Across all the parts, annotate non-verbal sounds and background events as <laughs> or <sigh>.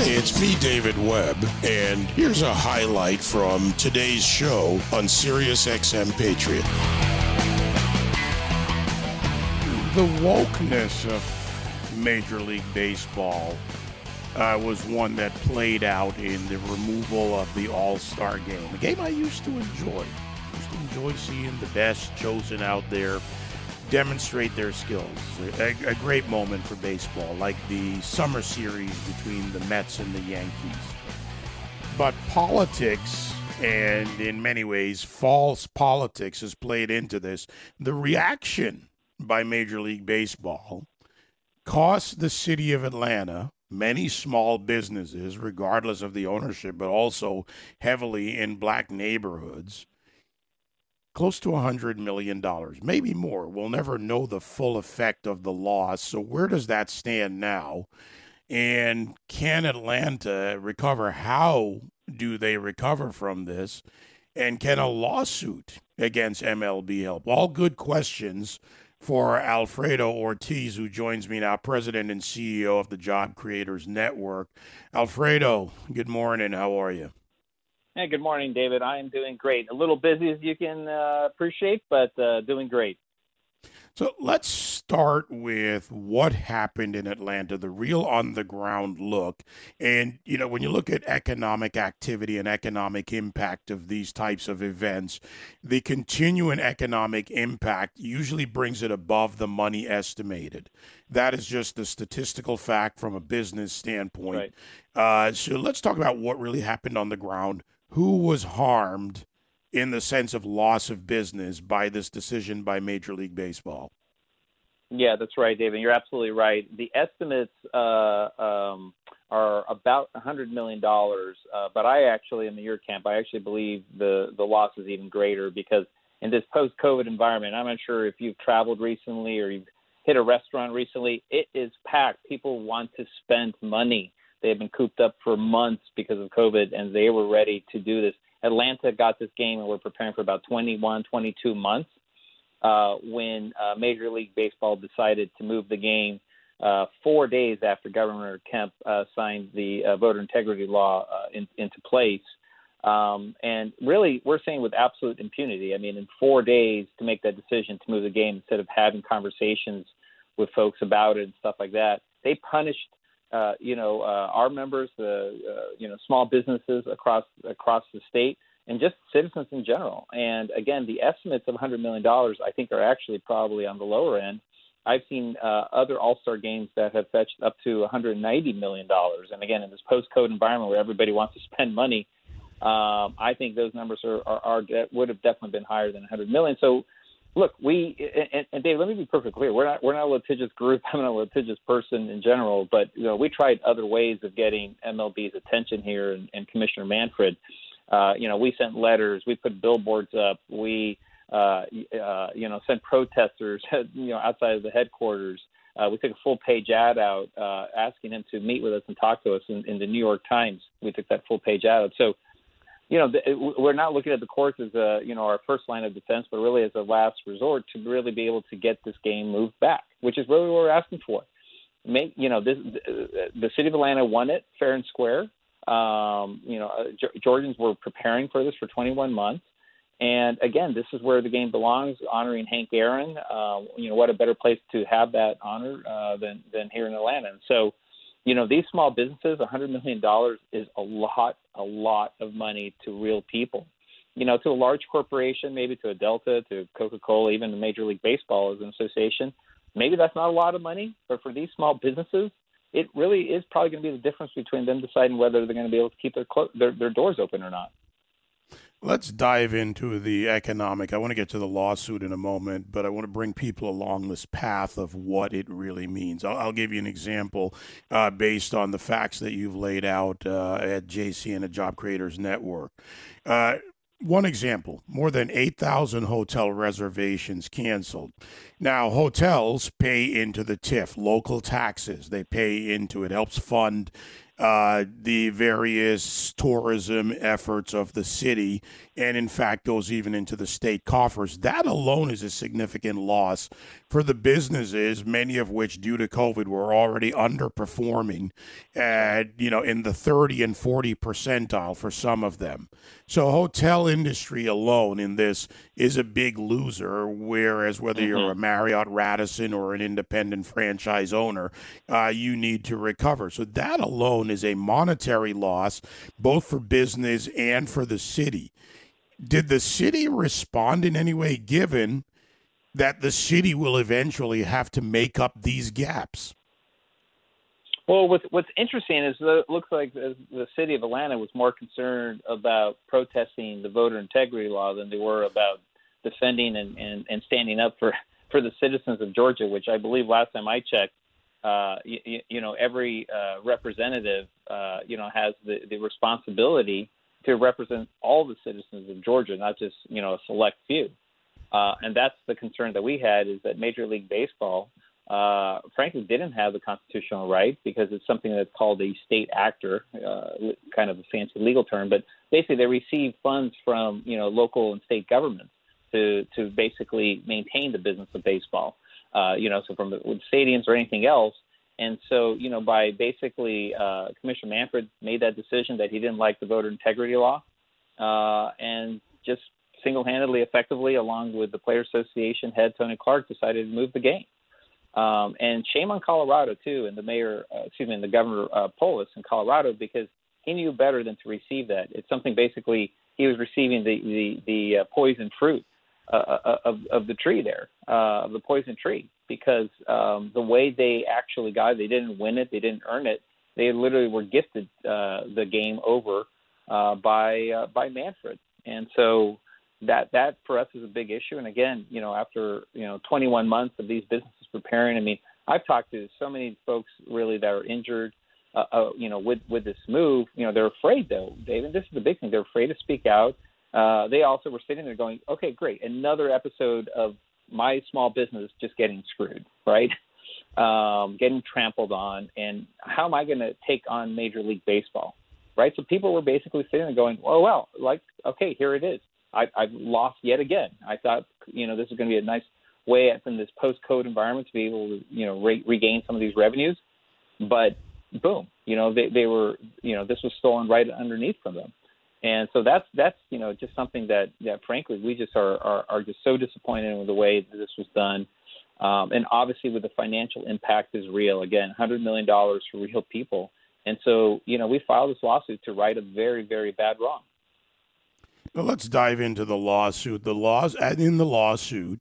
It's me, David Webb, and here's a highlight from today's show on Sirius XM Patriot. The wokeness of Major League Baseball uh, was one that played out in the removal of the All Star game, a game I used to enjoy. Used to enjoy seeing the best chosen out there demonstrate their skills. A, a, great moment for baseball, like the summer series between the Mets and the Yankees. But politics, and in many ways, false politics, has played into this. The reaction by Major League Baseball cost the city of Atlanta many small businesses, regardless of the ownership, but also heavily in black neighborhoods close to $100 million, maybe more. We'll never know the full effect of the loss. So, where does that stand now? And can Atlanta recover? How do they recover from this? And can a lawsuit against MLB help? All good questions for Alfredo Ortiz, who joins me now, president and CEO of the Job Creators Network. Alfredo, good morning. How are you? Hey, good morning, David. I am doing great. A little busy, as you can uh, appreciate, but uh, doing great. So let's start with what happened in Atlanta, the real on the ground look. And, you know, when you look at economic activity and economic impact of these types of events, the continuing economic impact usually brings it above the money estimated. That is just the statistical fact from a business standpoint. Right. Uh, so let's talk about what really happened on the ground who was harmed in the sense of loss of business by this decision by Major League Baseball? Yeah, that's right, David. You're absolutely right. The estimates uh, um, are about $100 million, uh, but I actually, in the year camp, I actually believe the, the loss is even greater because in this post COVID environment, I'm not sure if you've traveled recently or you've hit a restaurant recently, it is packed. People want to spend money. They had been cooped up for months because of COVID, and they were ready to do this. Atlanta got this game, and we're preparing for about 21, 22 months uh, when uh, Major League Baseball decided to move the game uh, four days after Governor Kemp uh, signed the uh, voter integrity law uh, in, into place. Um, and really, we're saying with absolute impunity. I mean, in four days to make that decision to move the game instead of having conversations with folks about it and stuff like that, they punished uh, you know, uh, our members, the uh, you know, small businesses across across the state, and just citizens in general. And again, the estimates of 100 million dollars, I think, are actually probably on the lower end. I've seen uh, other All Star games that have fetched up to 190 million dollars. And again, in this post-code environment where everybody wants to spend money, um, I think those numbers are, are, are would have definitely been higher than 100 million. So look, we and, and Dave, let me be perfectly clear. We're not we're not a litigious group. <laughs> I'm not a litigious person in general, but you know, we tried other ways of getting MLB's attention here, and, and Commissioner Manfred. Uh, you know, we sent letters, we put billboards up, we uh, uh, you know sent protesters, <laughs> you know, outside of the headquarters. Uh, we took a full page ad out uh, asking him to meet with us and talk to us in, in the New York Times. We took that full page ad out. So you know, we're not looking at the courts as a, you know, our first line of defense, but really as a last resort to really be able to get this game moved back, which is really what we're asking for. Make, you know, this, the city of Atlanta won it fair and square. Um, you know, uh, Georgians were preparing for this for 21 months. And again, this is where the game belongs, honoring Hank Aaron. Uh, you know, what a better place to have that honor uh, than than here in Atlanta. And so, you know, these small businesses, $100 million is a lot, a lot of money to real people. You know, to a large corporation, maybe to a Delta, to Coca Cola, even to Major League Baseball as an association, maybe that's not a lot of money. But for these small businesses, it really is probably going to be the difference between them deciding whether they're going to be able to keep their, clo- their, their doors open or not. Let's dive into the economic. I want to get to the lawsuit in a moment, but I want to bring people along this path of what it really means. I'll, I'll give you an example uh, based on the facts that you've laid out uh, at JC and the Job Creators Network. Uh, one example more than 8,000 hotel reservations canceled. Now, hotels pay into the TIF, local taxes. They pay into it, helps fund uh, the various tourism efforts of the city, and in fact goes even into the state coffers. That alone is a significant loss for the businesses, many of which, due to COVID, were already underperforming, at you know in the 30 and 40 percentile for some of them. So, hotel industry alone in this is a big loser. Whereas whether mm-hmm. you're a Marriott, Radisson, or an independent franchise owner, uh, you need to recover. So that alone alone is a monetary loss, both for business and for the city. Did the city respond in any way, given that the city will eventually have to make up these gaps? Well, what's, interesting is that it looks like the, the city of Atlanta was more concerned about protesting the voter integrity law than they were about defending and, and, and standing up for, for the citizens of Georgia, which I believe last time I checked, uh, you, you, know, every uh, representative, uh, you know, has the, the responsibility to represent all the citizens of Georgia, not just, you know, a select few. Uh, and that's the concern that we had is that Major League Baseball, uh, frankly, didn't have the constitutional right because it's something that's called a state actor, uh, kind of a fancy legal term. But basically, they receive funds from, you know, local and state governments to to basically maintain the business of baseball uh, you know, so from the, with stadiums or anything else. And so, you know, by basically uh, Commissioner Manfred made that decision that he didn't like the voter integrity law, uh, and just single-handedly, effectively, along with the Player Association head Tony Clark, decided to move the game. Um, and shame on Colorado too, and the mayor, uh, excuse me, and the governor uh, Polis in Colorado, because he knew better than to receive that. It's something basically he was receiving the the, the uh, poison fruit uh, uh, of, of the tree there, uh, of the poison tree, because um, the way they actually got it, they didn't win it, they didn't earn it. They literally were gifted uh, the game over uh, by uh, by Manfred, and so that that for us is a big issue. And again, you know, after you know 21 months of these businesses preparing, I mean, I've talked to so many folks really that are injured. Uh, uh, you know, with with this move, you know, they're afraid though, David. This is the big thing. They're afraid to speak out uh, they also were sitting there going, okay, great, another episode of my small business just getting screwed, right? <laughs> Um, getting trampled on, and how am I going to take on Major League Baseball, right? So people were basically sitting there going, oh well, like okay, here it is. I, I've lost yet again. I thought, you know, this is going to be a nice way from this post-code environment to be able to, you know, re- regain some of these revenues, but boom, you know, they they were, you know, this was stolen right underneath from them. And so that's that's you know just something that that frankly we just are are, are just so disappointed with the way that this was done, um, and obviously with the financial impact is real. Again, hundred million dollars for real people, and so you know we filed this lawsuit to right a very very bad wrong. Let's dive into the lawsuit. The laws in the lawsuit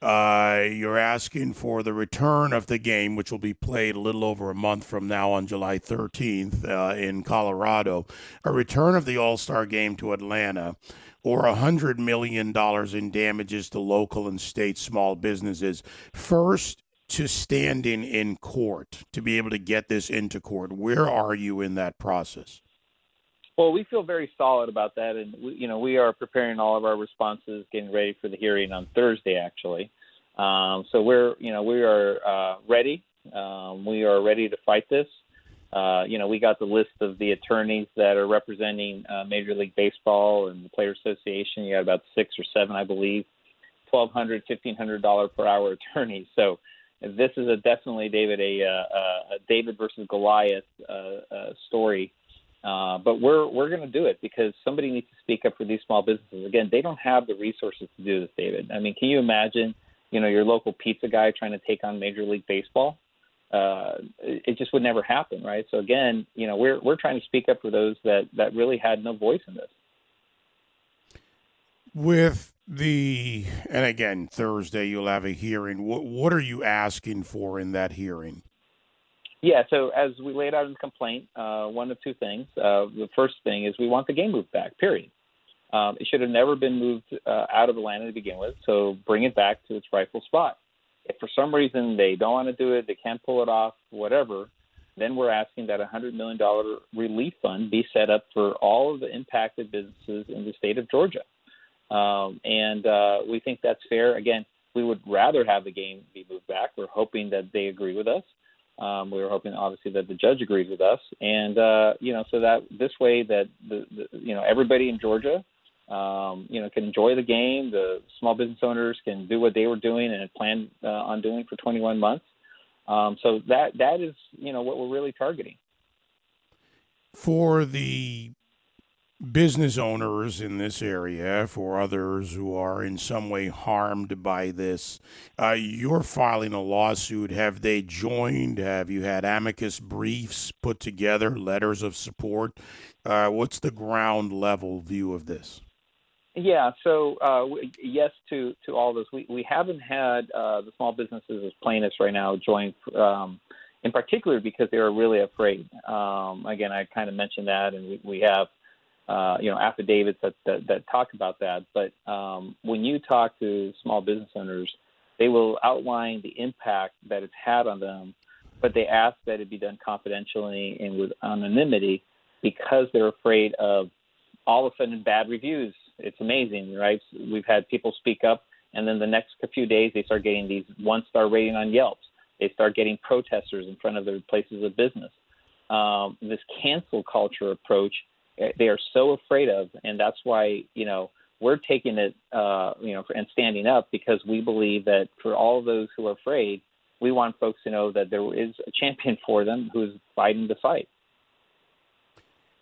uh, you're asking for the return of the game, which will be played a little over a month from now on July 13th uh, in Colorado. A return of the All Star game to Atlanta, or $100 million in damages to local and state small businesses. First, to standing in court, to be able to get this into court. Where are you in that process? Well, we feel very solid about that, and we, you know we are preparing all of our responses, getting ready for the hearing on Thursday, actually. Um, so we're you know we are uh, ready. Um, we are ready to fight this. Uh, you know, we got the list of the attorneys that are representing uh, Major League Baseball and the Player Association. You got about six or seven, I believe, twelve hundred, fifteen hundred dollar per hour <laughs> attorneys. So this is a definitely David a, a, uh, a David versus Goliath uh, uh, story uh, but we're we're going to do it because somebody needs to speak up for these small businesses. Again, they don't have the resources to do this, David. I mean, can you imagine, you know, your local pizza guy trying to take on Major League Baseball? Uh, it just would never happen, right? So again, you know, we're we're trying to speak up for those that that really had no voice in this. With the and again Thursday you'll have a hearing. What what are you asking for in that hearing? Yeah, so as we laid out in the complaint, uh, one of two things. Uh, the first thing is we want the game moved back, period. Um, it should have never been moved uh, out of Atlanta to begin with, so bring it back to its rightful spot. If for some reason they don't want to do it, they can't pull it off, whatever, then we're asking that a $100 million relief fund be set up for all of the impacted businesses in the state of Georgia. Um, and uh, we think that's fair. Again, we would rather have the game be moved back. We're hoping that they agree with us. Um, we were hoping, obviously, that the judge agrees with us, and uh, you know, so that this way that the, the you know everybody in Georgia, um, you know, can enjoy the game. The small business owners can do what they were doing and had planned uh, on doing for 21 months. Um, so that that is you know what we're really targeting. For the business owners in this area, for others who are in some way harmed by this. Uh, you're filing a lawsuit. Have they joined? Have you had amicus briefs put together, letters of support? Uh, what's the ground level view of this? Yeah, so uh, yes to, to all this. We, we haven't had uh, the small businesses as plaintiffs right now join, um, in particular because they are really afraid. Um, again, I kind of mentioned that, and we, we have uh, you know, affidavits that, that, that talk about that. But um, when you talk to small business owners, they will outline the impact that it's had on them, but they ask that it be done confidentially and with anonymity because they're afraid of all of a sudden bad reviews. It's amazing, right? We've had people speak up, and then the next few days they start getting these one-star rating on Yelp. They start getting protesters in front of their places of business. Um, this cancel culture approach they are so afraid of, and that's why you know we're taking it, uh, you know, and standing up because we believe that for all those who are afraid, we want folks to know that there is a champion <laughs> for them who's fighting the fight.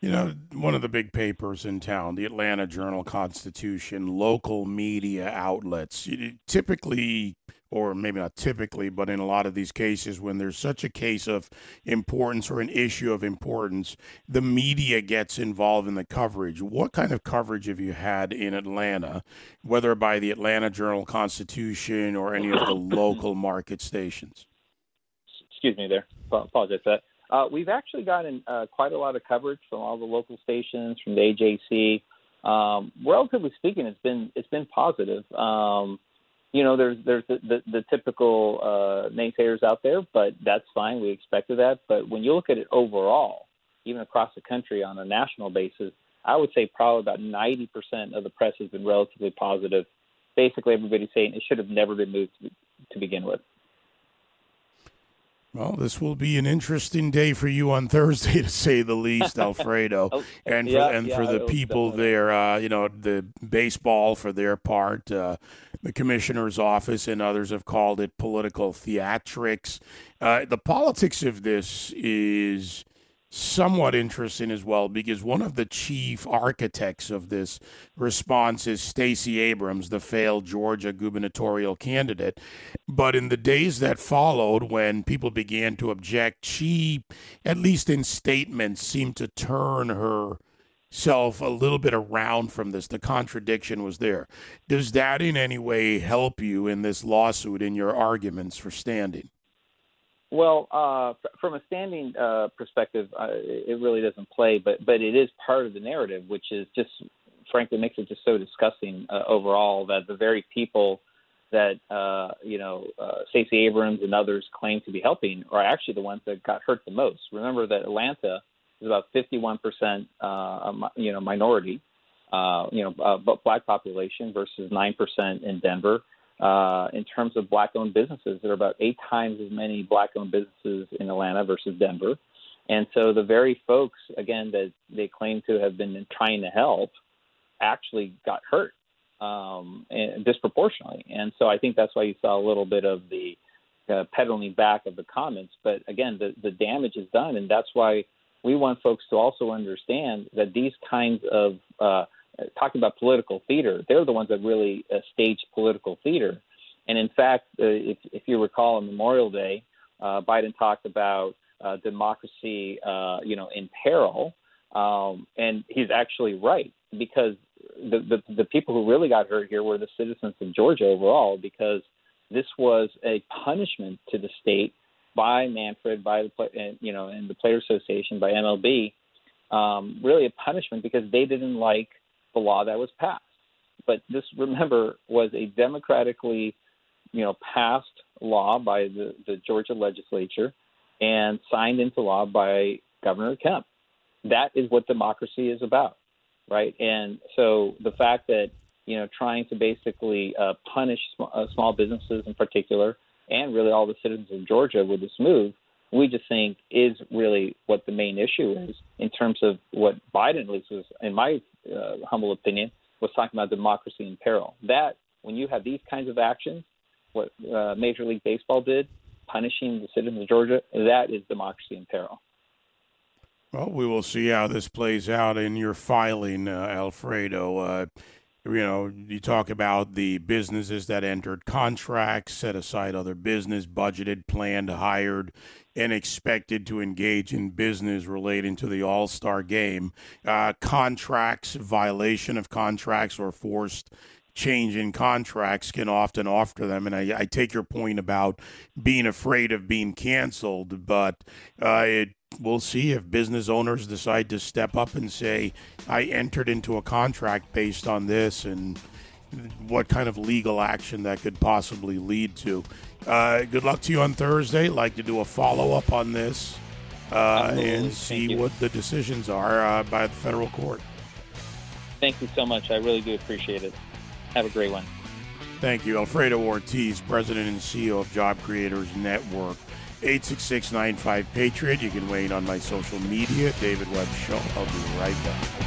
You know, one of the big papers in town, the Atlanta Journal Constitution, local media outlets, typically or maybe not typically, but in a lot of these cases, when there's such a case of importance or an issue of importance, the media gets involved in the coverage. What kind of coverage have you had in Atlanta, whether by the Atlanta Journal Constitution or any of the <coughs> local market stations? Excuse me there. Apologize for that. Uh, we've actually gotten uh, quite a lot of coverage from all the local stations, from the AJC. Um, relatively speaking, it's been it's been positive. Um, you know, there's there's the, the, the typical uh, naysayers out there, but that's fine. We expected that. But when you look at it overall, even across the country on a national basis, I would say probably about 90% of the press has been relatively positive. Basically, everybody's saying it should have never been moved to, to begin with. Well, this will be an interesting day for you on Thursday, <laughs> to say the least, <laughs> Alfredo, oh, and for yeah, and yeah, for the people there. Uh, you know, the baseball for their part, uh, the commissioner's office and others have called it political theatrics. Uh, the politics of this is somewhat interesting as well because one of the chief architects of this response is Stacey Abrams, the failed Georgia gubernatorial candidate. But in the days that followed, when people began to object, she, at least in statements, seemed to turn herself a little bit around from this. The contradiction was there. Does that in any way help you in this lawsuit in your arguments for standing? Well, uh, from a standing uh, perspective, uh, it really doesn't play, but but it is part of the narrative, which is just frankly makes it just so disgusting uh, overall that the very people that uh, you know uh, Stacey Abrams and others claim to be helping are actually the ones that got hurt the most. Remember that Atlanta is about 51 percent, you know, minority, you know, black population versus nine percent in Denver uh, in terms of black-owned businesses. There are about eight times as many black-owned businesses in Atlanta versus Denver, and so the very folks, again, that they claim to have been trying to help, actually got hurt um, disproportionately. And so I think that's why you saw a little bit of the uh, pedaling back of the comments. But again, the, the damage is done, and that's why we want folks to also understand that these kinds of uh, talking about political theater, they're the ones that really uh, stage political theater. And in fact, uh, if, if you recall on Memorial Day, uh, Biden talked about uh, democracy, uh, you know, in peril, um, and he's actually right because the, the the people who really got hurt here were the citizens of Georgia overall because this was a punishment to the state by Manfred, by the you know, and the Player Association, by MLB, um, really a punishment because they didn't like the law that was passed. But this, remember, was a democratically, you know, passed law by the, the Georgia legislature and signed into law by Governor Kemp. That is what democracy is about, right? And so the fact that you know trying to basically uh, punish sm- uh, small businesses in particular, and really all the citizens of Georgia with this move, we just think is really what the main issue is in terms of what Biden, at least was, in my uh, humble opinion, was talking about democracy in peril. That when you have these kinds of actions, what uh, Major League Baseball did, punishing the citizens of Georgia, that is democracy in peril. Well, we will see how this plays out in your filing, uh, Alfredo. You know, you talk about the businesses that entered contracts, set aside other business, budgeted, planned, hired, and expected to engage in business relating to the All Star game. Uh, contracts, violation of contracts, or forced change in contracts can often offer them. And I, I, take your point about being afraid of being canceled, but uh, it we'll see if business owners decide to step up and say, I entered into a contract based on this and what kind of legal action that could possibly lead to. Uh, good luck to you on Thursday. Like to do a follow up on this uh, and see what the decisions are uh, by the federal court. Thank you so much. I really do appreciate it. Have a great one. Thank you. Alfredo Ortiz, President and CEO of Job Creators Network. 866 95 Patriot. You can weigh in on my social media, David Webb Show. I'll be right back.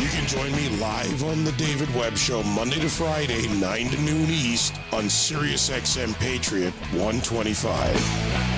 You can join me live on the David Webb Show Monday to Friday, 9 to noon East on SiriusXM Patriot 125.